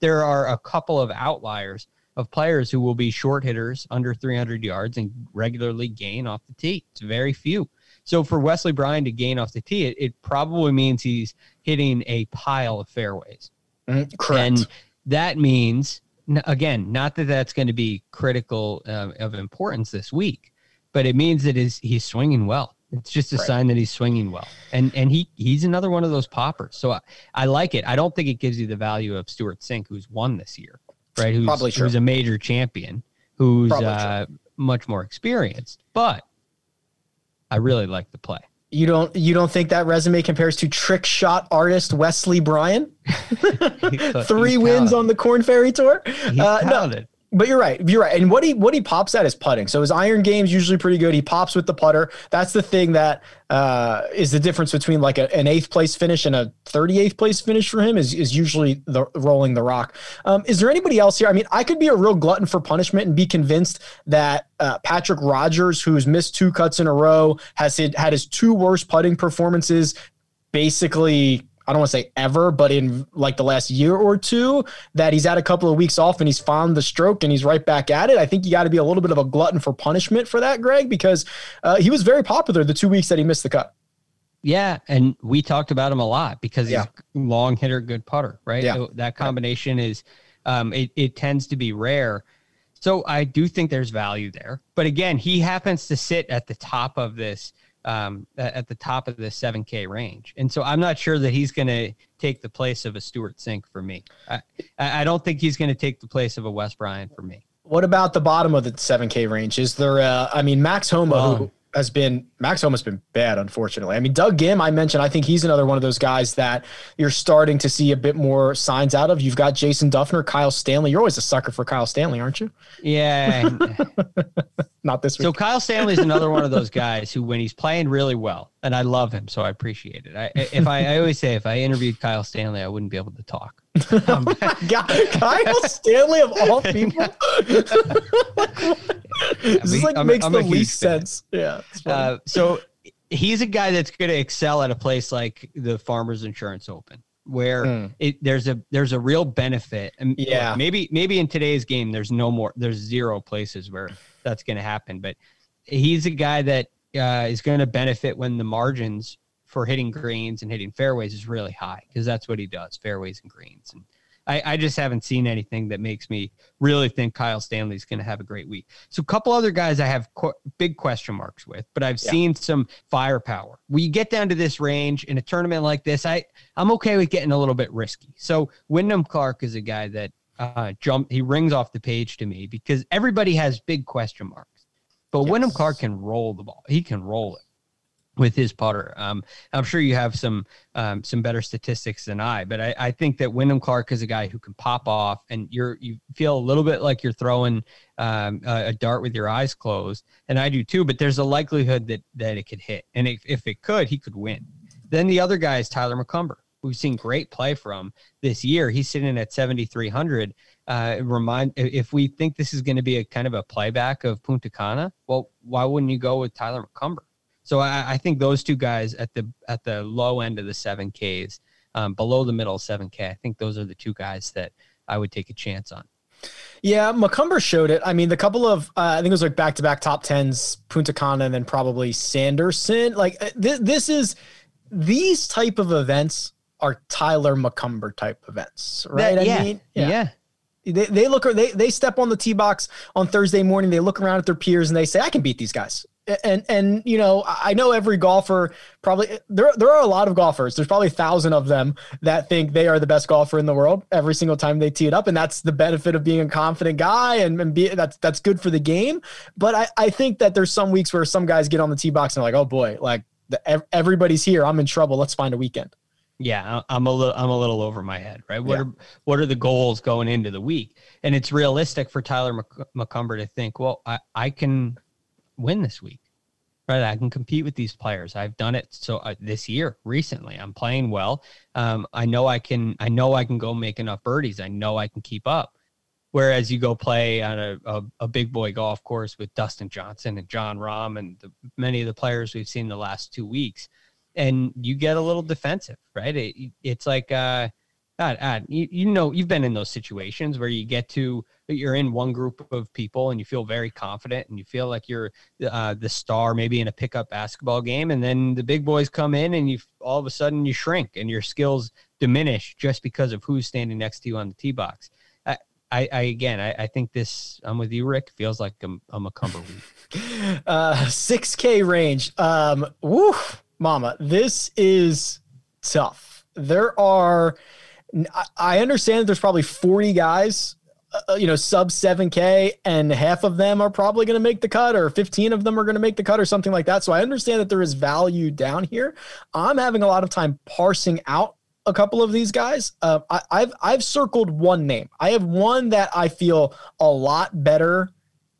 Speaker 4: There are a couple of outliers of players who will be short hitters under 300 yards and regularly gain off the tee. It's very few. So for Wesley Bryan to gain off the tee, it, it probably means he's hitting a pile of fairways.
Speaker 2: Mm, correct.
Speaker 4: And that means, again, not that that's going to be critical uh, of importance this week, but it means that is he's swinging well. It's just a right. sign that he's swinging well, and and he he's another one of those poppers. So I, I like it. I don't think it gives you the value of Stewart Cink, who's won this year right? Who's, Probably who's a major champion, who's uh, much more experienced. But I really like the play.
Speaker 2: You don't you don't think that resume compares to trick shot artist Wesley Bryan? Three wins on the Corn Ferry Tour.
Speaker 4: He's uh, talented.
Speaker 2: But you're right. You're right. And what he what he pops at is putting. So his iron game's usually pretty good. He pops with the putter. That's the thing that uh, is the difference between like a, an eighth place finish and a 38th place finish for him is is usually the rolling the rock. Um, is there anybody else here? I mean, I could be a real glutton for punishment and be convinced that uh, Patrick Rodgers, who's missed two cuts in a row, has had, had his two worst putting performances basically I don't want to say ever, but in like the last year or two, that he's had a couple of weeks off and he's found the stroke and he's right back at it. I think you got to be a little bit of a glutton for punishment for that, Greg, because uh, he was very popular the two weeks that he missed the cut.
Speaker 4: Yeah, and we talked about him a lot because he's yeah. long hitter, good putter, right? Yeah. that combination is um, it, it tends to be rare. So I do think there's value there. But again, he happens to sit at the top of this um, at the top of the 7K range. And so I'm not sure that he's going to take the place of a Stewart Cink for me. I, I don't think he's going to take the place of a Wes Bryan for me.
Speaker 2: What about the bottom of the 7K range? Is there, uh, I mean, Max Homa, well, who, has been Max Homa has been bad, unfortunately. I mean, Doug Ghim, I mentioned, I think he's another one of those guys that you're starting to see a bit more signs out of. You've got Jason Dufner, Kyle Stanley. You're always a sucker for Kyle Stanley, aren't you?
Speaker 4: Yeah.
Speaker 2: Not this week.
Speaker 4: So Kyle Stanley is another one of those guys who, when he's playing really well, and I love him, so I appreciate it. I, if I, I always say, if I interviewed Kyle Stanley, I wouldn't be able to talk.
Speaker 2: oh God, Kyle Stanley of all people. this is like I'm, makes I'm the least sense. Yeah.
Speaker 4: Uh, so he's a guy that's going to excel at a place like the Farmers Insurance Open, where mm. it, there's a there's a real benefit. And
Speaker 2: yeah,
Speaker 4: maybe maybe in today's game, there's no more. There's zero places where that's going to happen. But he's a guy that uh, is going to benefit when the margins for hitting greens and hitting fairways is really high because that's what he does fairways and greens and I, I just haven't seen anything that makes me really think Kyle Stanley's going to have a great week. So, a couple other guys I have qu- big question marks with, but I've yeah. seen some firepower. When you get down to this range in a tournament like this, I I'm okay with getting a little bit risky. So, Wyndham Clark is a guy that uh, jump he rings off the page to me because everybody has big question marks, but yes. Wyndham Clark can roll the ball. He can roll it with his putter. Um, I'm sure you have some um, some better statistics than I, but I, I, think that Wyndham Clark is a guy who can pop off, and you're you feel a little bit like you're throwing um, a, a, dart with your eyes closed, and I do too. But there's a likelihood that that it could hit, and if, if it could, he could win. Then the other guy is Tyler McCumber. We've seen great play from this year. He's sitting at 7,300. Uh, remind if we think this is going to be a kind of a playback of Punta Cana, well, why wouldn't you go with Tyler McCumber? So I, I, think those two guys at the at the low end of the seven Ks, um, below the middle seven K, I think those are the two guys that I would take a chance on.
Speaker 2: Yeah, McCumber showed it. I mean, the couple of uh, I think it was like back to back top tens, Punta Cana, and then probably Sanderson. Like uh, this, this is these type of events are Tyler McCumber type events, right?
Speaker 4: That, yeah, I mean, yeah. yeah.
Speaker 2: They, they look they they step on the tee box on Thursday morning. They look around at their peers and they say, "I can beat these guys." And and you know I know every golfer probably there there are a lot of golfers. There's probably a thousand of them that think they are the best golfer in the world every single time they tee it up, and that's the benefit of being a confident guy and, and be that's that's good for the game. But I I think that there's some weeks where some guys get on the tee box and like oh boy like the, everybody's here I'm in trouble. Let's find a weekend.
Speaker 4: Yeah, I'm a little I'm a little over my head, right? What yeah. are what are the goals going into the week? And it's realistic for Tyler McCumber to think, well, I, I can win this week. Right, I can compete with these players. I've done it so uh, this year recently. I'm playing well. Um, I know I can. I know I can go make enough birdies. I know I can keep up. Whereas you go play on a, a, a big boy golf course with Dustin Johnson and Jon Rahm and the, many of the players we've seen the last two weeks, and you get a little defensive, right? It, it's like uh, God, God, you, you know, you've been in those situations where you get to, you're in one group of people and you feel very confident and you feel like you're uh, the star maybe in a pickup basketball game. And then the big boys come in and you all of a sudden you shrink and your skills diminish just because of who's standing next to you on the tee box. I, I, again, I, I, think this, I'm with you, Rick, feels like I'm, I'm a cumber
Speaker 2: uh, 6K range. Um, woo, mama, this is tough. There are, I understand that there's probably 40 guys, uh, uh you know, sub 7K, and half of them are probably going to make the cut, or 15 of them are going to make the cut, or something like that. So I understand that there is value down here. I'm having a lot of time parsing out a couple of these guys. Uh, I, have I've circled one name. I have one that I feel a lot better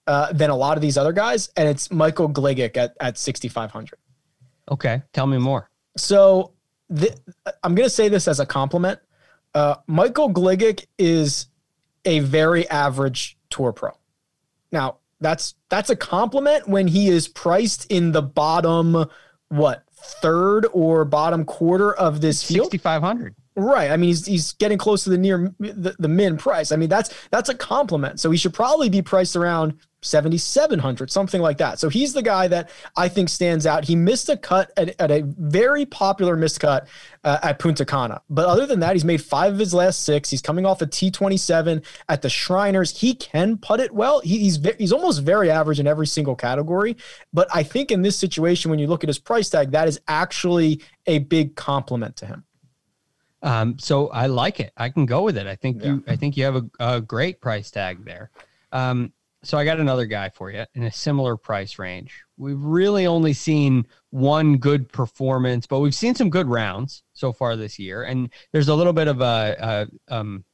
Speaker 2: uh, than a lot of these other guys, and it's Michael Gligic at at 6,500.
Speaker 4: Okay, tell me more.
Speaker 2: So th- I'm going to say this as a compliment. Uh, Michael Gligic is a very average tour pro. Now, that's that's a compliment when he is priced in the bottom what third or bottom quarter of this field.
Speaker 4: 6500.
Speaker 2: Right. I mean, he's, he's getting close to the near the, the min price. I mean, that's that's a compliment. So he should probably be priced around 7,700, something like that. So he's the guy that I think stands out. He missed a cut at, at a very popular missed cut uh, at Punta Cana. But other than that, he's made five of his last six. He's coming off a T27 at the Shriners. He can put it well. He, he's, he's almost very average in every single category. But I think in this situation, when you look at his price tag, that is actually a big compliment to him.
Speaker 4: Um, so I like it. I can go with it. I think yeah. you. I think you have a, a great price tag there. Um, so I got another guy for you in a similar price range. We've really only seen one good performance, but we've seen some good rounds so far this year, and there's a little bit of a a, um,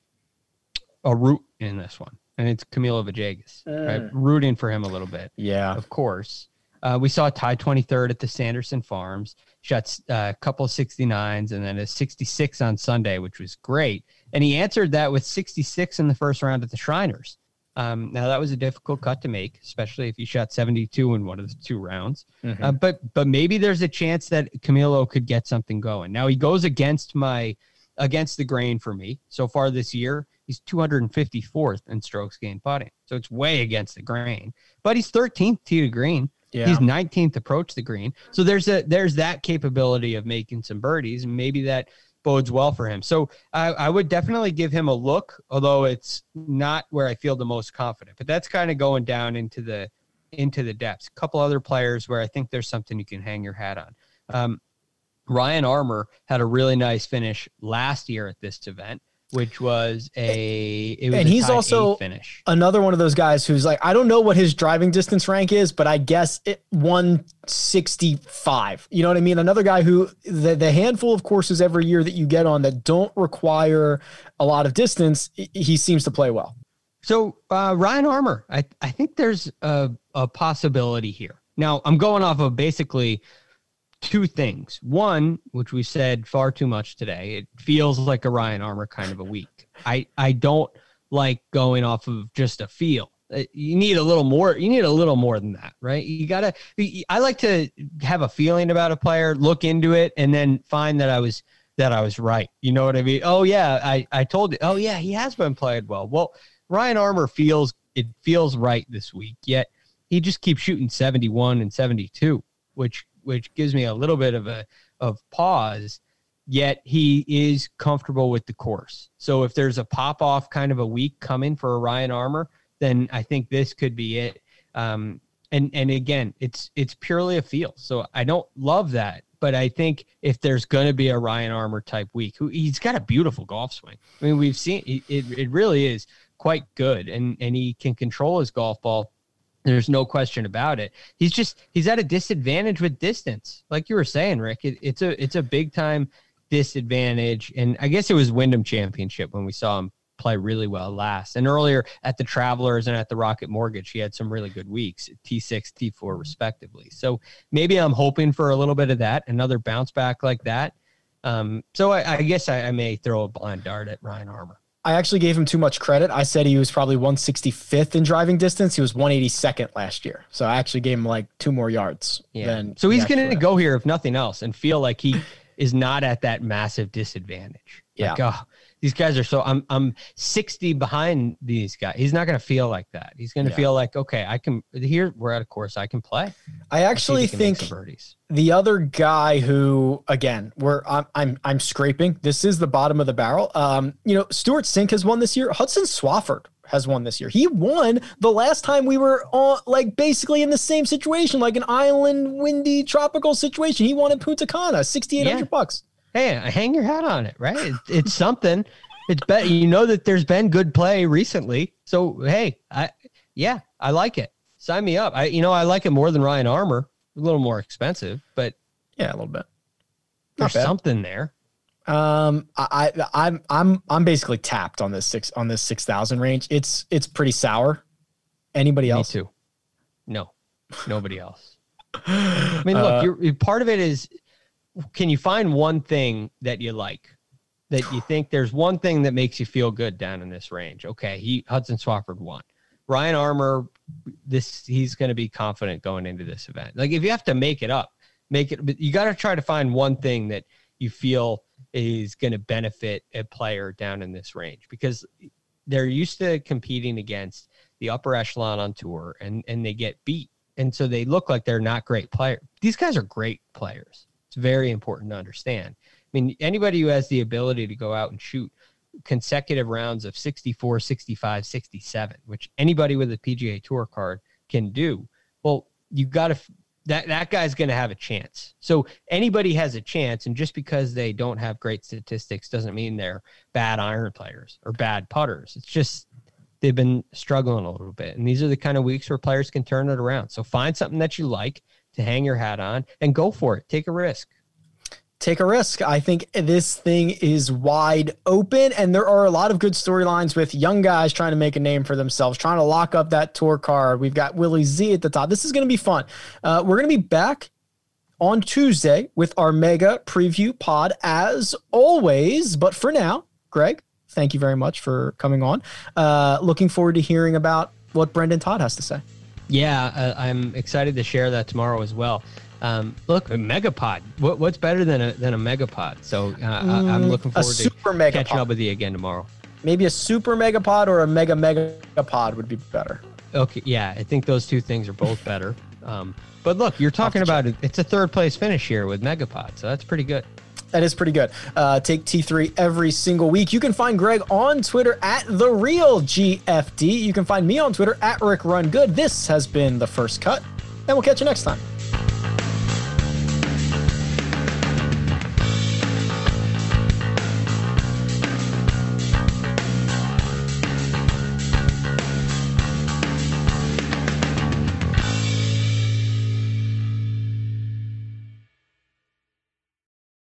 Speaker 4: a root in this one, and it's Camilo Villegas. Uh, right? Rooting for him a little bit,
Speaker 2: yeah,
Speaker 4: of course. Uh, we saw tie 23rd at the Sanderson Farms, shot uh, a couple 69s, and then a 66 on Sunday, which was great. And he answered that with 66 in the first round at the Shriners. Um, now that was a difficult cut to make, especially if you shot 72 in one of the two rounds. Mm-hmm. Uh, but but maybe there's a chance that Camilo could get something going. Now he goes against my against the grain for me so far this year. He's 254th in strokes gained putting, so it's way against the grain. But he's 13th tee to green. Yeah. He's 19th approach the green. So there's a there's that capability of making some birdies, and maybe that bodes well for him. So I, I, would definitely give him a look, although it's not where I feel the most confident. But that's kind of going down into the into the depths. A couple other players where I think there's something you can hang your hat on. Um, Ryan Armour had a really nice finish last year at this event. Which was a it was
Speaker 2: and
Speaker 4: a
Speaker 2: he's also
Speaker 4: finish.
Speaker 2: another one of those guys who's like, I don't know what his driving distance rank is, but I guess it 165. You know what I mean? Another guy who the, the handful of courses every year that you get on that don't require a lot of distance, he- he seems to play well.
Speaker 4: So uh, Ryan Armour, I, I think there's a, a possibility here. Now I'm going off of basically two things. One, which we said far too much today, it feels like a Ryan Armour kind of a week. I, I don't like going off of just a feel. Uh, You need a little more. You need a little more than that, right? You gotta. I like to have a feeling about a player, look into it, and then find that I was that I was right. You know what I mean? Oh yeah, I I told you. Oh yeah, he has been played well. Well, Ryan Armour feels it feels right this week. Yet he just keeps shooting 71 and 72, which which gives me a little bit of a of pause. Yet he is comfortable with the course. So if there's a pop off kind of a week coming for Ryan Armour, then I think this could be it. Um, and and again, it's it's purely a feel. So I don't love that, but I think if there's going to be a Ryan Armour type week, who he's got a beautiful golf swing. I mean, we've seen. It, it really is quite good, and and he can control his golf ball. There's no question about it. He's just he's at a disadvantage with distance, like you were saying, Rick. It, it's a it's a big time disadvantage, and I guess it was Wyndham Championship when we saw him play really well last. And earlier at the Travelers and at the Rocket Mortgage, he had some really good weeks, T6, T4, respectively. So maybe I'm hoping for a little bit of that, another bounce back like that. Um, so I, I guess I, I may throw a blind dart at Ryan Armour.
Speaker 2: I actually gave him too much credit. I said he was probably 165th in driving distance. He was 182nd last year. So I actually gave him like two more yards.
Speaker 4: Yeah.
Speaker 2: Than
Speaker 4: So he's
Speaker 2: he
Speaker 4: going to go here if nothing else and feel like he is not at that massive disadvantage.
Speaker 2: Yeah.
Speaker 4: Like, oh, these guys are so I'm I'm 60 behind these guys. He's not going to feel like that. He's going to
Speaker 2: Yeah.
Speaker 4: feel like okay, I can here we're at a course I can play.
Speaker 2: I actually
Speaker 4: See if he can make
Speaker 2: think the other guy who again we're I'm, I'm i'm scraping this is the bottom of the barrel um you know stewart cink has won this year hudson swafford has won this year he won the last time we were on like basically in the same situation like an island windy tropical situation he won in punta cana 6800
Speaker 4: Yeah.
Speaker 2: bucks
Speaker 4: Hey, hang your hat on it, right? It, it's something. It's bet you know that there's been good play recently. So hey, I yeah, I like it. Sign me up. I you know I like it more than Ryan Armour. A little more expensive, but
Speaker 2: yeah a little bit
Speaker 4: there's
Speaker 2: bad.
Speaker 4: something there.
Speaker 2: Um, I, I I'm I'm I'm basically tapped on this six on this six thousand range. It's it's pretty sour. Anybody else?
Speaker 4: Me too. No, nobody else. I mean, look,
Speaker 2: Uh,
Speaker 4: you're, part of it is can you find one thing that you like that you think there's one thing that makes you feel good down in this range? Okay, he Hudson Swafford won. Ryan Armour, this he's going to be confident going into this event. Like if you have to make it up, make it. You got to try to find one thing that you feel is going to benefit a player down in this range because they're used to competing against the upper echelon on tour and and they get beat and so they look like they're not great players these guys are great players it's very important to understand i mean anybody who has the ability to go out and shoot consecutive rounds of 64 65 67 which anybody with a pga tour card can do well you got to that that guy's going to have a chance so anybody has a chance and just because they don't have great statistics doesn't mean they're bad iron players or bad putters it's just they've been struggling a little bit. And these are the kind of weeks where players can turn it around. So find something that you like to hang your hat on and go for it. Take a risk.
Speaker 2: Take a risk. I think this thing is wide open, and there are a lot of good storylines with young guys trying to make a name for themselves, trying to lock up that tour card. We've got Willie Z at the top. This is going to be fun. Uh, we're going to be back on Tuesday with our mega preview pod as always. But for now, Greg, thank you very much for coming on. Uh, looking forward to hearing about what Brendon Todd has to say.
Speaker 4: Yeah, uh, I'm excited to share that tomorrow as well. Um, look, a megapod. What, what's better than a than a megapod? So uh, I, I'm looking
Speaker 2: Mm, a
Speaker 4: forward to
Speaker 2: super megapod.
Speaker 4: catching up with you again tomorrow.
Speaker 2: Maybe a super megapod or a mega megapod would be better.
Speaker 4: Okay, yeah, I think those two things are both better. Um, but look, you're talking about it. It's a third place finish here with megapod, so that's pretty good.
Speaker 2: That is pretty good. Uh, take T3 every single week. You can find Greg on Twitter at the real GFD. You can find me on Twitter at Rick Run Good. This has been the first cut, and we'll catch you next time.